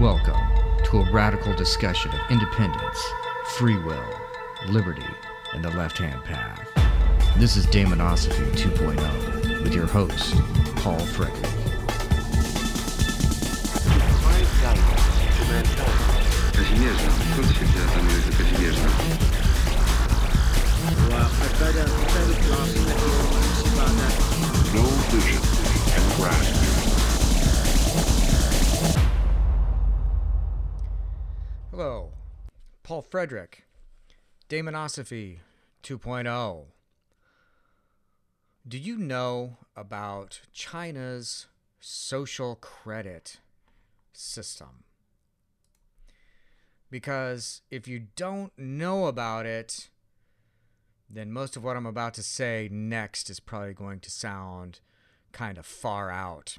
Welcome to a radical discussion of independence, free will, liberty, and the left hand path. This is Damonosophy 2.0 with your host, Paul Frederick. Kazimierza. Skąd się wzięła ta miłość do Kazimierza? Well, I better, I better class that you about that. No vision and grasp. Hello, Paul Frederick, Damonosophy 2.0. Do you know about China's social credit system? Because if you don't know about it, then most of what I'm about to say next is probably going to sound kind of far out.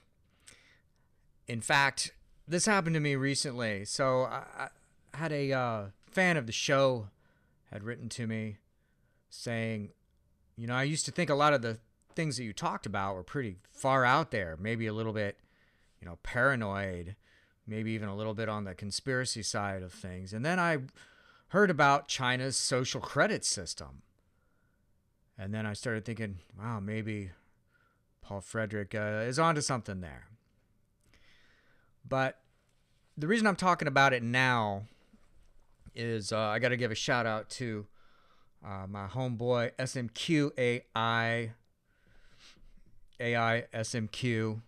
In fact, this happened to me recently. So I had a uh, fan of the show had written to me saying, you know, I used to think a lot of the things that you talked about were pretty far out there, maybe a little bit, you know, paranoid, maybe even a little bit on the conspiracy side of things. And then I heard about China's social credit system. And then I started thinking, wow, maybe Paul Frederick uh, is onto something there. But the reason I'm talking about it now is uh, I got to give a shout out to uh, my homeboy SMQ AI AI SMQ,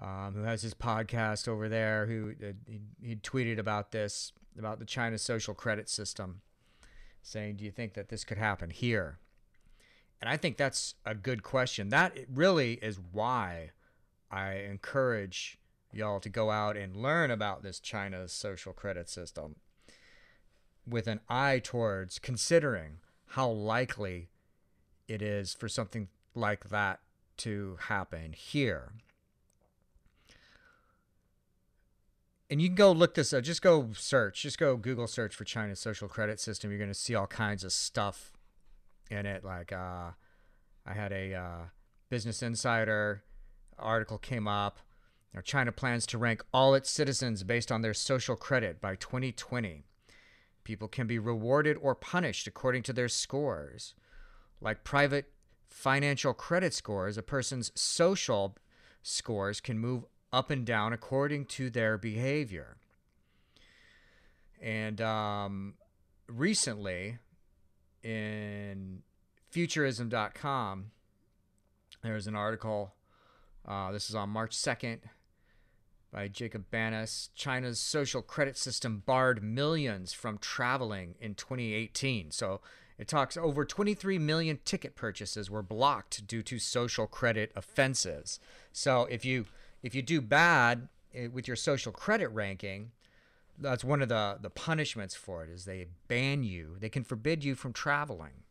um, who has his podcast over there. Who uh, he, he tweeted about this about the China social credit system, saying, "Do you think that this could happen here?" And I think that's a good question. That really is why I encourage y'all to go out and learn about this China's social credit system with an eye towards considering how likely it is for something like that to happen here. And you can go look this up. Just go search. Just go Google search for China's social credit system. You're going to see all kinds of stuff in it. Like uh, I had a uh, Business Insider article came up. Now, China plans to rank all its citizens based on their social credit by 2020. People can be rewarded or punished according to their scores. Like private financial credit scores, a person's social scores can move up and down according to their behavior. And um, recently, in futurism.com, there's an article. Uh, this is on March 2nd by Jacob Banas. China's social credit system barred millions from traveling in 2018. So it talks over 23 million ticket purchases were blocked due to social credit offenses. So if you if you do bad eh, with your social credit ranking, that's one of the the punishments for it is they ban you. They can forbid you from traveling.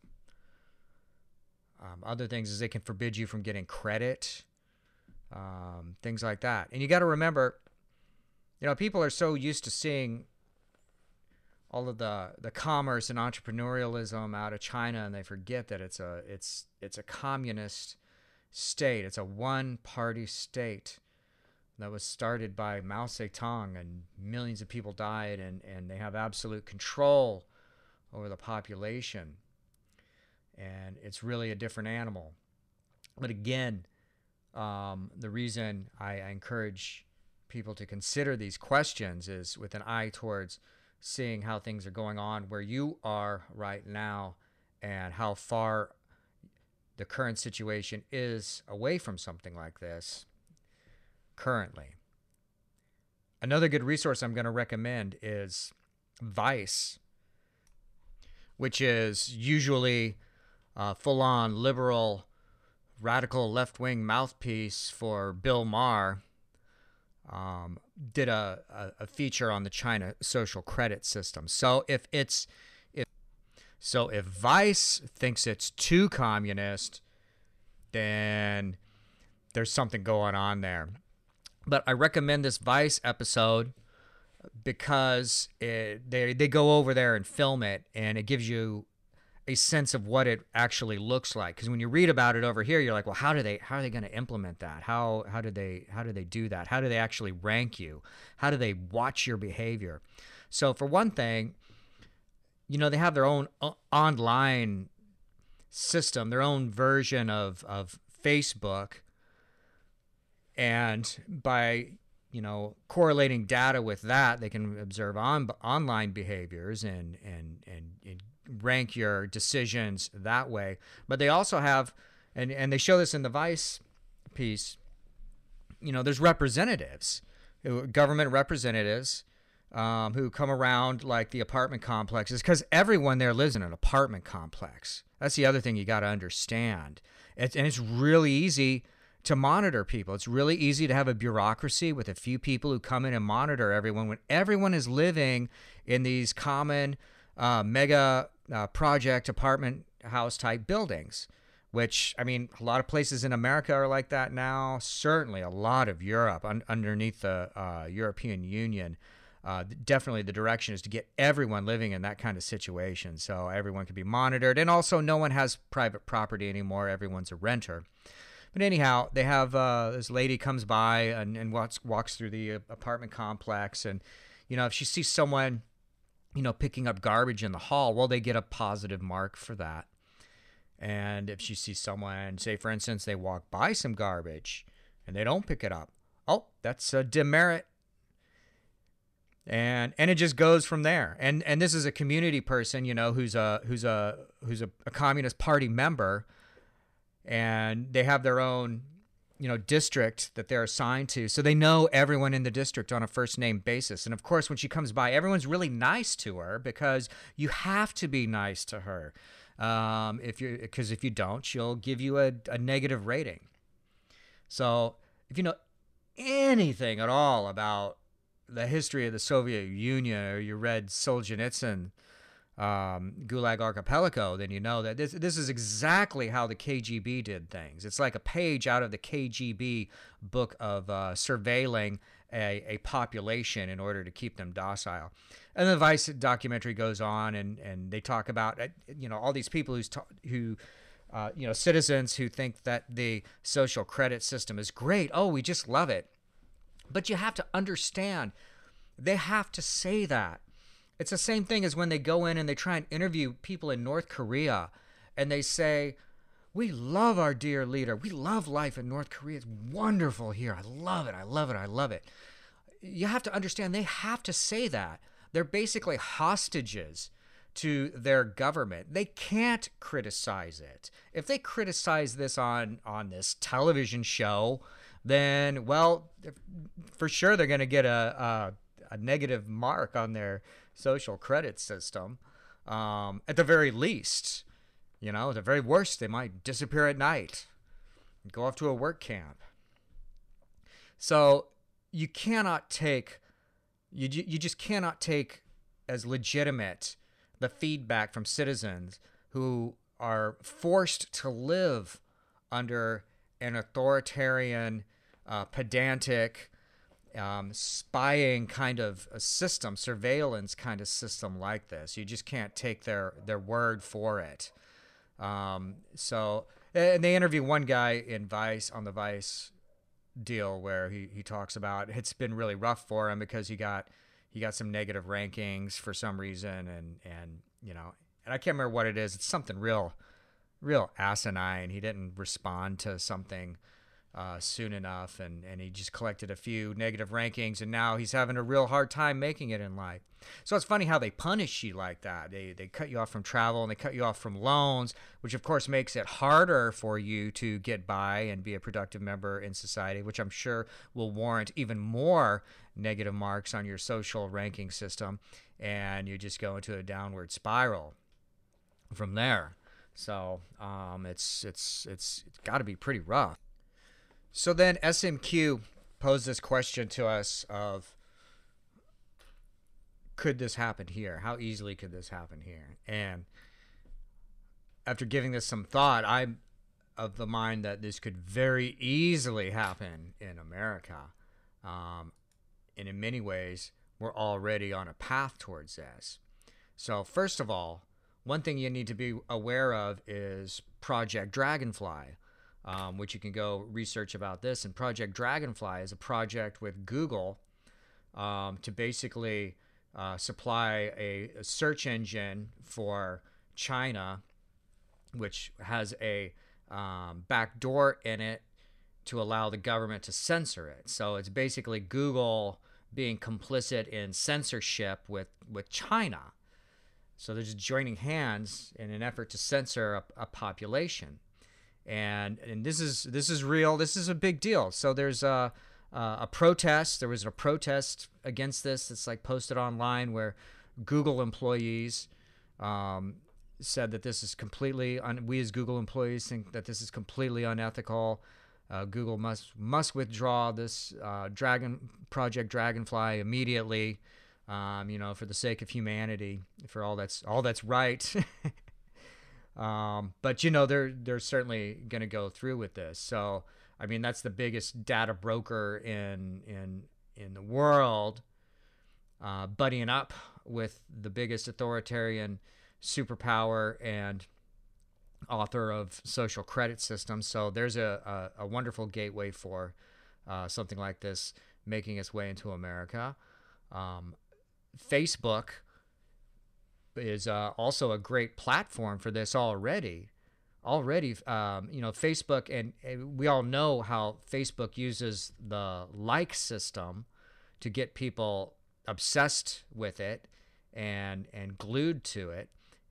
Um, other things is they can forbid you from getting credit, um, things like that. And you got to remember, you know, people are so used to seeing all of the the commerce and entrepreneurialism out of China, and they forget that it's a it's it's a communist state. It's a one party state that was started by Mao Zedong, and millions of people died, and and they have absolute control over the population, and it's really a different animal. But again, um, the reason I, I encourage people to consider these questions is with an eye towards seeing how things are going on where you are right now and how far the current situation is away from something like this currently. Another good resource I'm going to recommend is Vice, which is usually a full on liberal, radical left wing mouthpiece for Bill Maher um, did a, a, a, feature on the China social credit system. So if it's if so if Vice thinks it's too communist, then there's something going on there. But I recommend this Vice episode because it, they they go over there and film it, and it gives you a sense of what it actually looks like because when you read about it over here you're like well how do they how are they going to implement that? How how do they how do they do that? How do they actually rank you? How do they watch your behavior? So for one thing you know they have their own uh, online system their own version of of facebook and by you know correlating data with that they can observe on online behaviors and and and, and rank your decisions that way. But they also have, and, and they show this in the Vice piece, you know, there's representatives, government representatives um, who come around like the apartment complexes because everyone there lives in an apartment complex. That's the other thing you got to understand. It's, and it's really easy to monitor people. It's really easy to have a bureaucracy with a few people who come in and monitor everyone when everyone is living in these common uh, mega uh, project apartment house type buildings, which, I mean, a lot of places in America are like that now. Certainly a lot of Europe un- underneath the uh, European Union. Uh, definitely the direction is to get everyone living in that kind of situation so everyone can be monitored and also no one has private property anymore everyone's a renter but anyhow they have uh, this lady comes by and, and walks, walks through the uh, apartment complex and you know if she sees someone you know, picking up garbage in the hall, well, they get a positive mark for that. And if you see someone, say for instance, they walk by some garbage and they don't pick it up, oh, that's a demerit. And and it just goes from there. And and this is a community person, you know, who's a who's a who's a, a communist party member, and they have their own you know district that they're assigned to so they know everyone in the district on a first name basis. And of course when she comes by everyone's really nice to her because you have to be nice to her. Um, if you because if you don't she'll give you a, a negative rating. So if you know anything at all about the history of the soviet union or you read solzhenitsyn um, Gulag Archipelago, then you know that this this is exactly how the KGB did things. It's like a page out of the KGB book of uh, surveilling a, a population in order to keep them docile. And the Vice documentary goes on, and, and they talk about uh, you know all these people who's ta- who. Uh, you know, citizens who think that the social credit system is great. Oh, we just love it. But you have to understand, they have to say that it's the same thing as when they go in and they try and interview people in North Korea and they say, We love our dear leader. We love life in North Korea. It's wonderful here. I love it. I love it. I love it. You have to understand they have to say that. They're basically hostages to their government. They can't criticize it. If they criticize this on on this television show, then well, for sure they're going to get a, a, a negative mark on their social credit system. Um, at the very least, you know, at the very worst, they might disappear at night, go off to a work camp. So you cannot take, you, you just cannot take as legitimate the feedback from citizens who are forced to live under an authoritarian, uh, pedantic, um, spying kind of a system, surveillance kind of system like this. You just can't take their their word for it. Um, so, and they interview one guy in Vice on the Vice deal where he, he talks about it's been really rough for him because he got he got some negative rankings for some reason and and you know and I can't remember what it is. It's something real real asinine. He didn't respond to something uh, soon enough, and, and he just collected a few negative rankings, and now he's having a real hard time making it in life. So it's funny how they punish you like that. They, they cut you off from travel and they cut you off from loans, which of course makes it harder for you to get by and be a productive member in society, which I'm sure will warrant even more negative marks on your social ranking system, and you just go into a downward spiral from there. So um, it's it's it's, it's got to be pretty rough. So then SMQ posed this question to us of could this happen here? How easily could this happen here? And after giving this some thought, I'm of the mind that this could very easily happen in America. Um, and in many ways, we're already on a path towards this. So, first of all, one thing you need to be aware of is Project Dragonfly, um, which you can go research about this. And Project Dragonfly is a project with Google um, to basically uh, supply a, a search engine for China, which has a um, back door in it to allow the government to censor it. So it's basically Google being complicit in censorship with, with China. So they're just joining hands in an effort to censor a, a population. And, and this is this is real. This is a big deal. So there's a, a protest. There was a protest against this. It's like posted online where Google employees um, said that this is completely. Un- we as Google employees think that this is completely unethical. Uh, Google must must withdraw this uh, Dragon Project Dragonfly immediately. Um, you know, for the sake of humanity, for all that's all that's right. um, but you know, they're they're certainly going to go through with this. So I mean, that's the biggest data broker in in in the world, uh, buddying up with the biggest authoritarian superpower and author of social credit systems. So there's a, a, a wonderful gateway for uh, something like this making its way into America. Um, Facebook is uh, also a great platform for this already. Already, um, you know, Facebook, and, and we all know how Facebook uses the like system to get people obsessed with it and and glued to it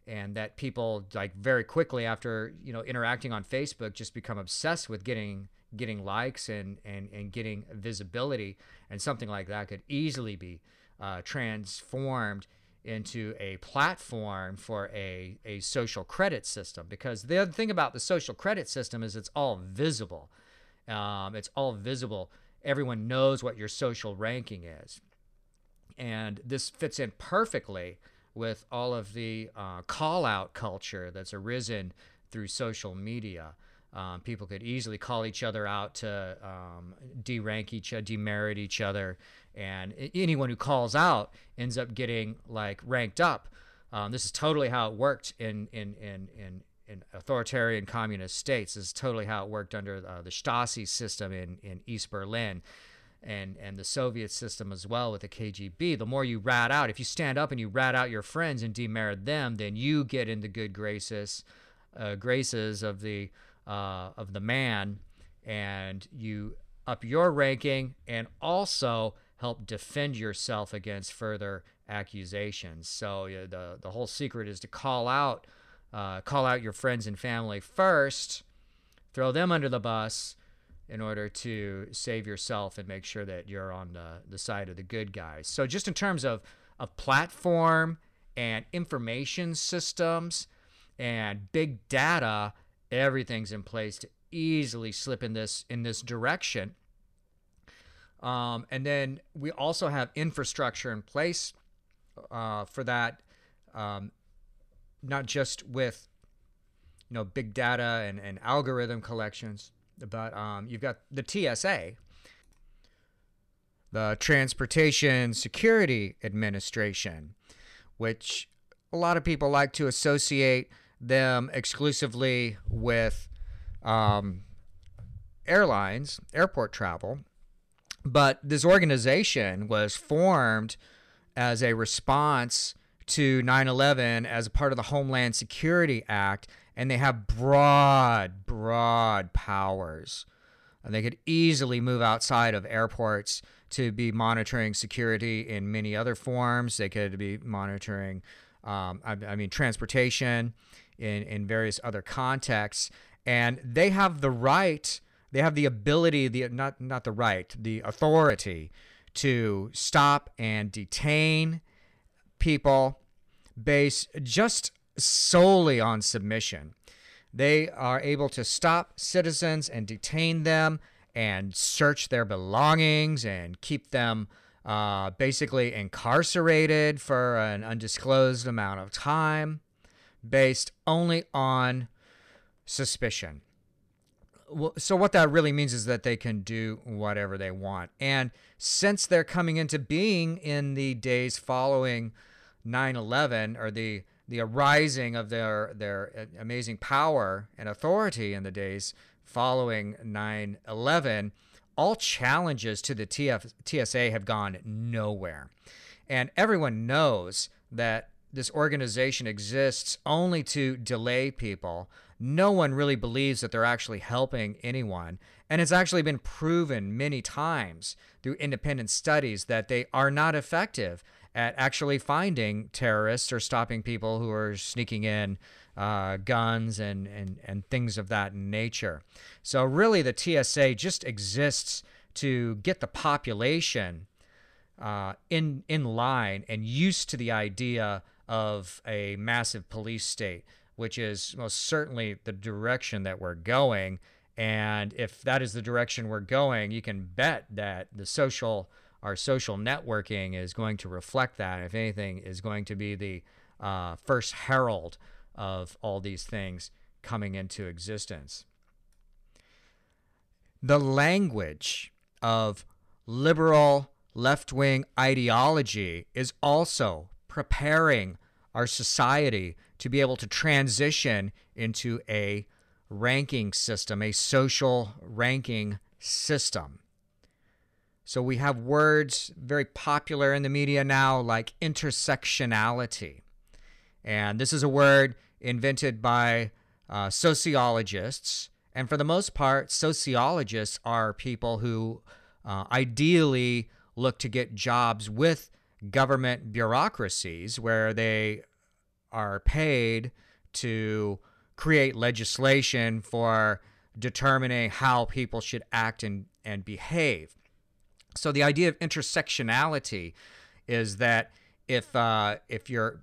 and that people like very quickly after you know interacting on Facebook just become obsessed with getting getting likes and and and getting visibility and something like that could easily be uh, transformed into a platform for a, a social credit system. Because the other thing about the social credit system is it's all visible. Um, it's all visible. Everyone knows what your social ranking is. And this fits in perfectly with all of the uh, call out culture that's arisen through social media. Um, people could easily call each other out to um, derank each other, demerit each other, and anyone who calls out ends up getting like ranked up. Um, this is totally how it worked in in in in, in authoritarian communist states. This is totally how it worked under uh, the Stasi system in in East Berlin and and the Soviet system as well with the KGB. The more you rat out, if you stand up and you rat out your friends and demerit them, then you get into good graces, uh, graces of the uh, of the man, and you up your ranking and also help defend yourself against further accusations. So uh, the the whole secret is to call out uh, call out your friends and family first, throw them under the bus in order to save yourself and make sure that you're on the, the side of the good guys. So, just in terms of, of platform and information systems and big data, everything's in place to easily slip in this in this direction. Um, and then we also have infrastructure in place uh, for that, um, not just with you know big data and, and algorithm collections, but um, you've got the TSA, the Transportation Security Administration, which a lot of people like to associate them exclusively with um, airlines, airport travel. But this organization was formed as a response to 9 11 as a part of the Homeland Security Act and they have broad, broad powers. And they could easily move outside of airports to be monitoring security in many other forms. They could be monitoring, um, I, I mean, transportation in, in various other contexts. And they have the right, they have the ability, the not not the right, the authority to stop and detain people based just solely on submission. They are able to stop citizens and detain them and search their belongings and keep them uh, basically incarcerated for an undisclosed amount of time based only on suspicion. So, what that really means is that they can do whatever they want. And since they're coming into being in the days following 9 11 or the the arising of their their uh, amazing power and authority in the days following 9/11, all challenges to the TF, TSA have gone nowhere, and everyone knows that this organization exists only to delay people. No one really believes that they're actually helping anyone. And it's actually been proven many times through independent studies that they are not effective at actually finding terrorists or stopping people who are sneaking in uh, guns and, and, and things of that nature. So, really, the TSA just exists to get the population uh, in, in line and used to the idea of a massive police state, which is most certainly the direction that we're going. And if that is the direction we're going, you can bet that the social, our social networking is going to reflect that. If anything, is going to be the uh, first herald of all these things coming into existence. The language of liberal left wing ideology is also preparing our society to be able to transition into a ranking system, a social ranking system. So we have words very popular in the media now like intersectionality. And this is a word invented by uh, sociologists. And for the most part, sociologists are people who uh, ideally look to get jobs with government bureaucracies where they are paid to create legislation for determining how people should act and, and behave. So the idea of intersectionality is that if uh, if you're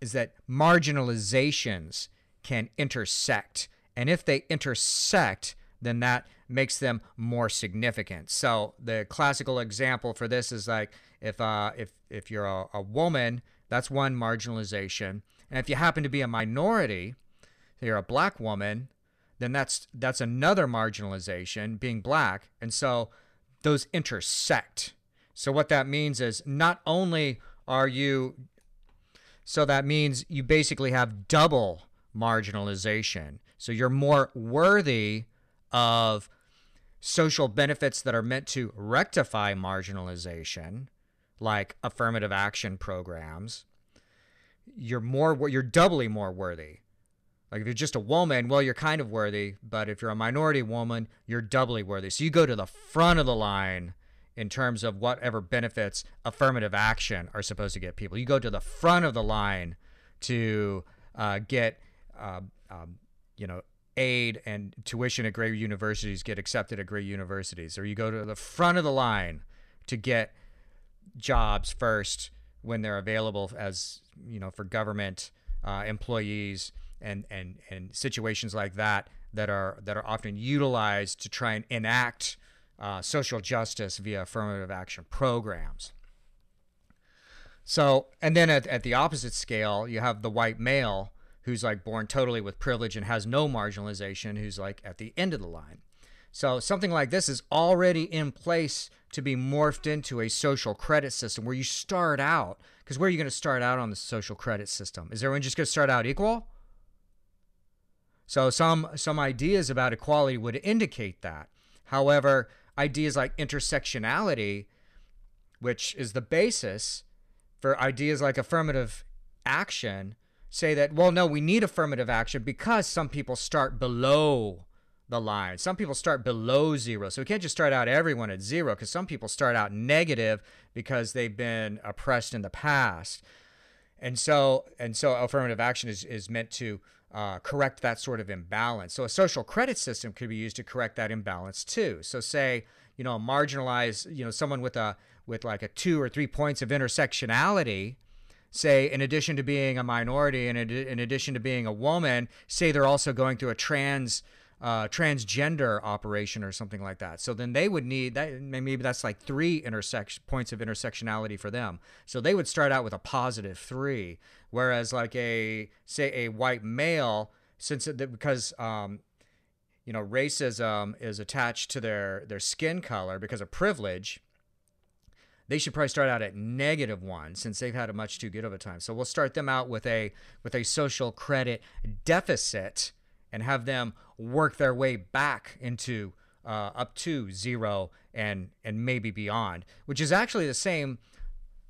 is that marginalizations can intersect, and if they intersect, then that makes them more significant. So the classical example for this is like if uh, if if you're a, a woman, that's one marginalization, and if you happen to be a minority, you're a black woman, then that's that's another marginalization, being black, and so those intersect. So what that means is not only are you so that means you basically have double marginalization. So you're more worthy of social benefits that are meant to rectify marginalization, like affirmative action programs, you're more you're doubly more worthy. Like if you're just a woman, well, you're kind of worthy, but if you're a minority woman, you're doubly worthy. So you go to the front of the line in terms of whatever benefits affirmative action are supposed to get people. You go to the front of the line to uh, get, uh, um, you know, aid and tuition at great universities get accepted at great universities, or you go to the front of the line to get jobs first when they're available as you know for government uh, employees and and and situations like that that are that are often utilized to try and enact uh, social justice via affirmative action programs. So, and then at, at the opposite scale, you have the white male who's like born totally with privilege and has no marginalization, who's like at the end of the line. So something like this is already in place to be morphed into a social credit system where you start out because where are you going to start out on the social credit system? Is everyone just going to start out equal? So some some ideas about equality would indicate that. However, ideas like intersectionality, which is the basis for ideas like affirmative action, say that, well, no, we need affirmative action because some people start below the line. Some people start below zero. So we can't just start out everyone at zero because some people start out negative because they've been oppressed in the past. And so and so affirmative action is, is meant to uh, correct that sort of imbalance. So a social credit system could be used to correct that imbalance too. So say, you know, marginalize, you know, someone with a with like a two or three points of intersectionality say, in addition to being a minority and in addition to being a woman, say they're also going through a trans uh, transgender operation or something like that. So then they would need that. Maybe that's like three intersection points of intersectionality for them. So they would start out with a positive three, whereas like a say a white male, since it, because um, you know racism is attached to their their skin color because of privilege they should probably start out at negative one since they've had a much too good of a time. So we'll start them out with a with a social credit deficit and have them work their way back into uh, up to zero and and maybe beyond, which is actually the same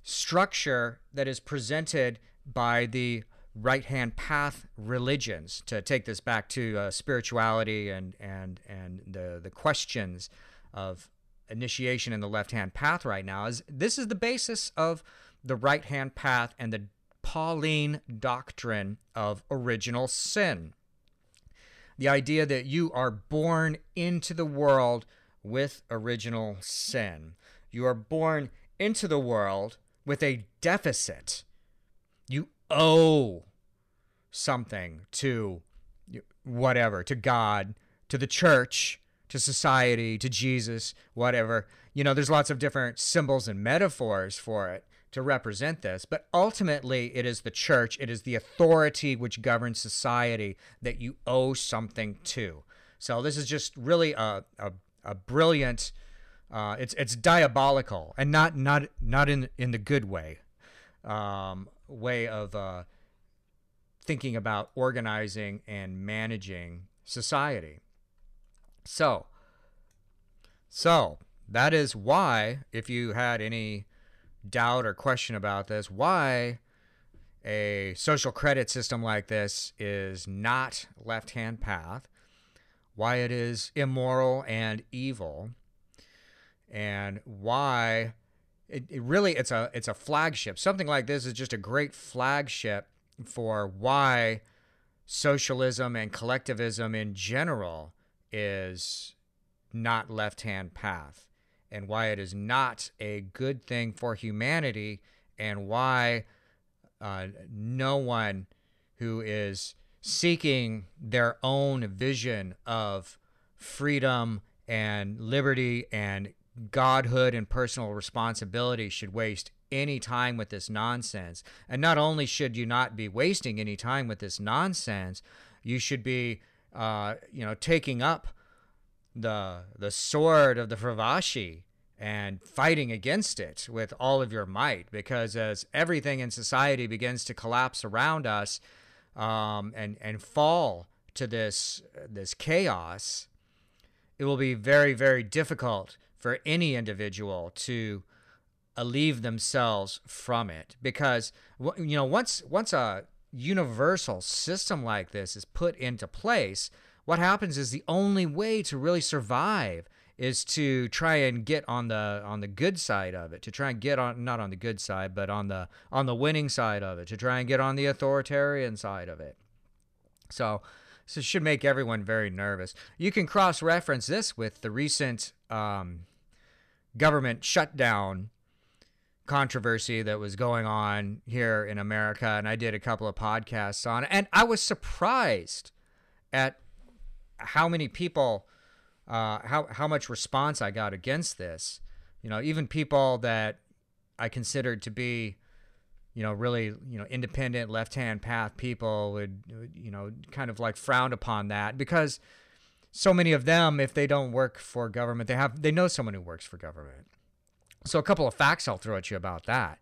structure that is presented by the right hand path religions to take this back to uh, spirituality and and and the the questions of initiation in the left hand path right now is this is the basis of the right hand path and the Pauline doctrine of original sin the idea that you are born into the world with original sin. You are born into the world with a deficit. You owe something to whatever, to God, to the church, to society, to Jesus, whatever. You know, there's lots of different symbols and metaphors for it to represent this, but ultimately it is the church, it is the authority which governs society that you owe something to. So this is just really a, a, a brilliant, uh, it's it's diabolical and not not not in in the good way, um, way of uh, thinking about organizing and managing society. So, so that is why, if you had any doubt or question about this, why a social credit system like this is not left hand path, why it is immoral and evil, and why it, it really it's a it's a flagship. Something like this is just a great flagship for why socialism and collectivism in general is not left hand path and why it is not a good thing for humanity and why uh, no one who is seeking their own vision of freedom and liberty and godhood and personal responsibility should waste any time with this nonsense. And not only should you not be wasting any time with this nonsense, you should be, uh, you know, taking up the the sword of the Fravashi and fighting against it with all of your might. Because as everything in society begins to collapse around us um, and and fall to this this chaos, it will be very very difficult for any individual to alleviate themselves from it because you know once once a universal system like this is put into place what happens is the only way to really survive is to try and get on the on the good side of it to try and get on not on the good side but on the on the winning side of it to try and get on the authoritarian side of it. So this should make everyone very nervous. You can cross reference this with the recent um, government shutdown controversy that was going on here in America, and I did a couple of podcasts on it, and I was surprised at how many people, uh, how how much response I got against this. You know, even people that I considered to be, you know, really you know independent left hand path people would you know kind of like frown upon that because so many of them, if they don't work for government, they have they know someone who works for government so a couple of facts I'll throw at you about that.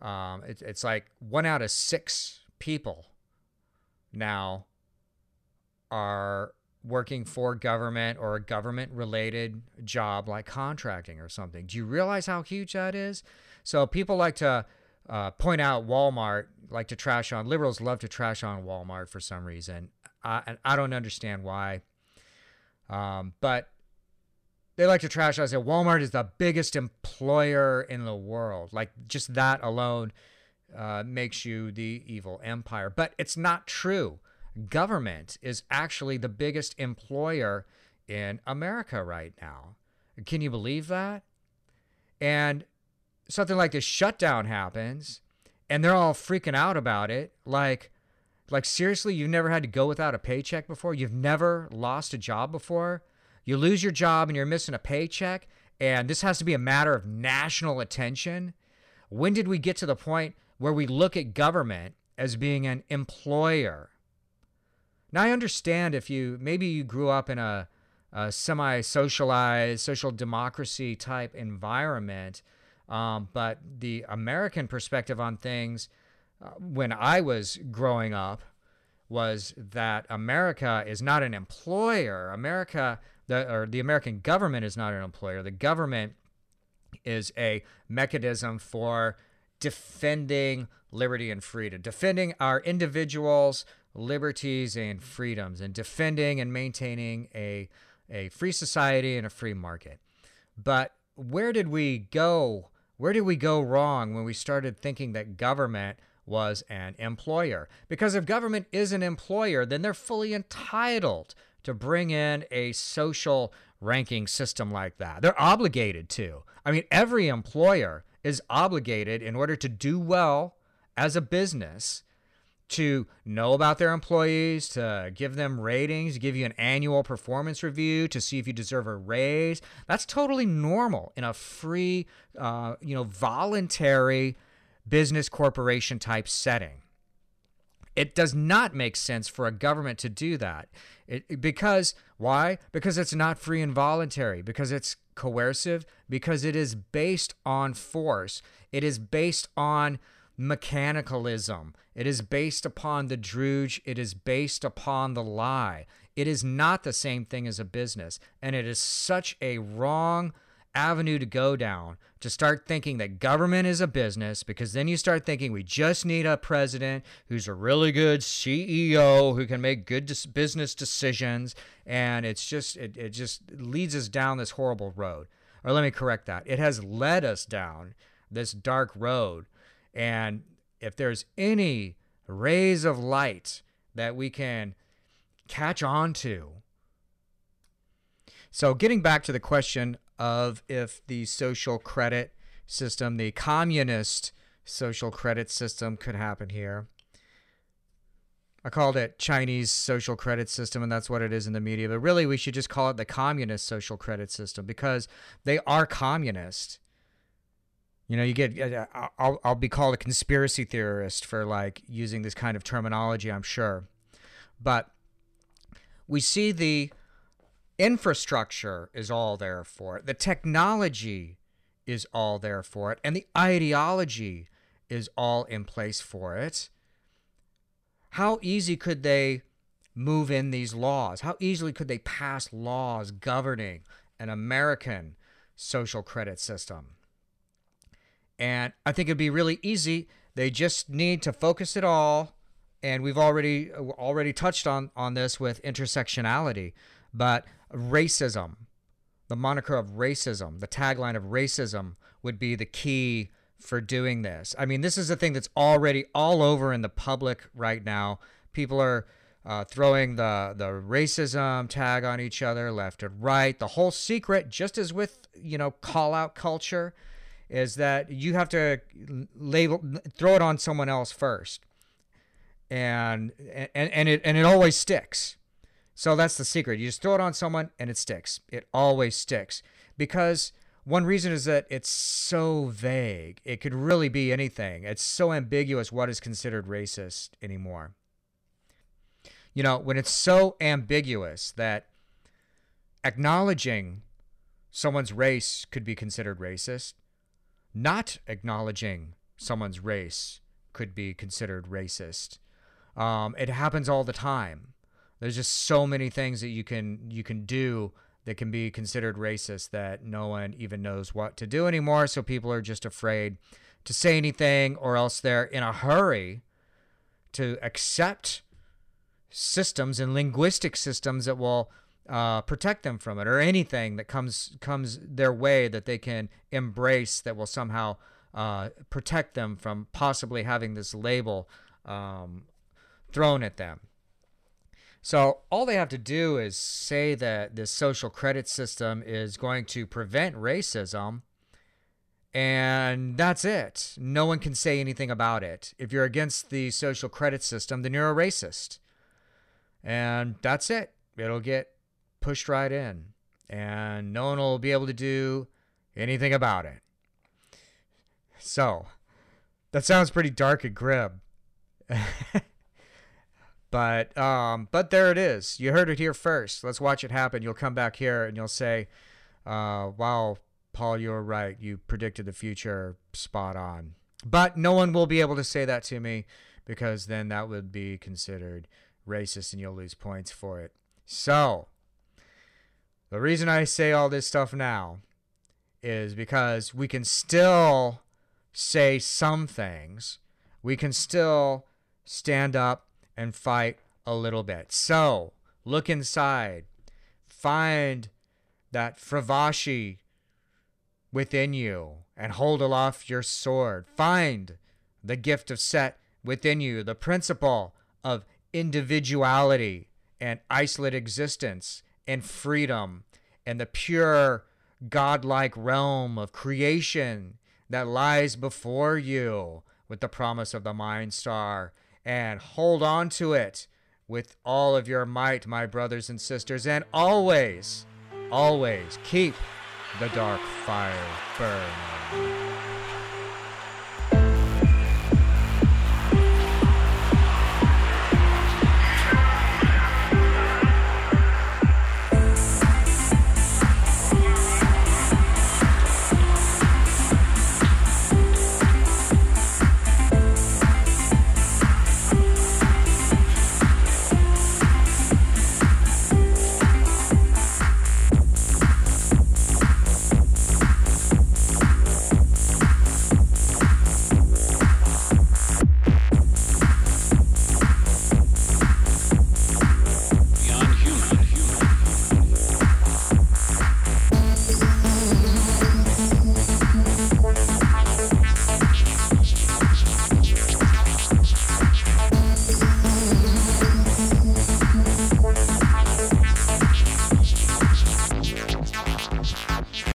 Um, it, it's like one out of six people now are working for government or a government related job like contracting or something. Do you realize how huge that is? So people like to uh, point out Walmart, like to trash on liberals love to trash on Walmart for some reason. I, and I don't understand why. Um, but they like to trash us. Say Walmart is the biggest employer in the world. Like just that alone uh, makes you the evil empire. But it's not true. Government is actually the biggest employer in America right now. Can you believe that? And something like this shutdown happens, and they're all freaking out about it. Like, like seriously, you've never had to go without a paycheck before. You've never lost a job before you lose your job and you're missing a paycheck, and this has to be a matter of national attention. When did we get to the point where we look at government as being an employer? Now, I understand if you maybe you grew up in a, a semi socialized, social democracy type environment. Um, but the American perspective on things uh, when I was growing up was that America is not an employer. America, the, or the American government is not an employer. The government is a mechanism for defending liberty and freedom, defending our individuals' liberties and freedoms, and defending and maintaining a, a free society and a free market. But where did we go? Where did we go wrong when we started thinking that government was an employer? Because if government is an employer, then they're fully entitled to bring in a social ranking system like that. They're obligated to. I mean, every employer is obligated in order to do well as a business to know about their employees, to give them ratings, give you an annual performance review, to see if you deserve a raise. That's totally normal in a free, uh, you know, voluntary business corporation type setting. It does not make sense for a government to do that. It, because why? Because it's not free and voluntary, because it's coercive, because it is based on force. It is based on mechanicalism. It is based upon the drudge. It is based upon the lie. It is not the same thing as a business. And it is such a wrong avenue to go down to start thinking that government is a business because then you start thinking we just need a president who's a really good CEO who can make good business decisions and it's just it, it just leads us down this horrible road or let me correct that it has led us down this dark road and if there's any rays of light that we can catch on to so, getting back to the question of if the social credit system, the communist social credit system, could happen here. I called it Chinese social credit system, and that's what it is in the media. But really, we should just call it the communist social credit system because they are communist. You know, you get, I'll, I'll be called a conspiracy theorist for like using this kind of terminology, I'm sure. But we see the infrastructure is all there for it. The technology is all there for it. And the ideology is all in place for it. How easy could they move in these laws? How easily could they pass laws governing an American social credit system? And I think it'd be really easy. They just need to focus it all. And we've already already touched on, on this with intersectionality, but racism, the moniker of racism, the tagline of racism would be the key for doing this. I mean, this is a thing that's already all over in the public right now. People are uh, throwing the the racism tag on each other left and right. The whole secret, just as with you know call out culture, is that you have to label throw it on someone else first, and and and it and it always sticks. So that's the secret. You just throw it on someone and it sticks. It always sticks. Because one reason is that it's so vague. It could really be anything. It's so ambiguous what is considered racist anymore. You know, when it's so ambiguous that acknowledging someone's race could be considered racist, not acknowledging someone's race could be considered racist. Um, it happens all the time. There's just so many things that you can you can do that can be considered racist that no one even knows what to do anymore. So people are just afraid to say anything, or else they're in a hurry to accept systems and linguistic systems that will uh, protect them from it, or anything that comes comes their way that they can embrace that will somehow uh, protect them from possibly having this label um, thrown at them. So all they have to do is say that this social credit system is going to prevent racism. And that's it. No one can say anything about it. If you're against the social credit system, then you're a racist. And that's it. It'll get pushed right in. And no one will be able to do anything about it. So, that sounds pretty dark and grim. But um, but there it is. You heard it here first. Let's watch it happen. You'll come back here and you'll say, uh, "Wow, Paul, you're right. You predicted the future spot on. But no one will be able to say that to me because then that would be considered racist and you'll lose points for it. So, the reason I say all this stuff now is because we can still say some things. We can still stand up and fight a little bit. So, look inside. Find that Fravashi within you and hold aloft your sword. Find the gift of Set within you, the principle of individuality and isolate existence and freedom and the pure godlike realm of creation that lies before you with the promise of the Mind Star and hold on to it with all of your might, my brothers and sisters, and always, always keep the dark fire burning.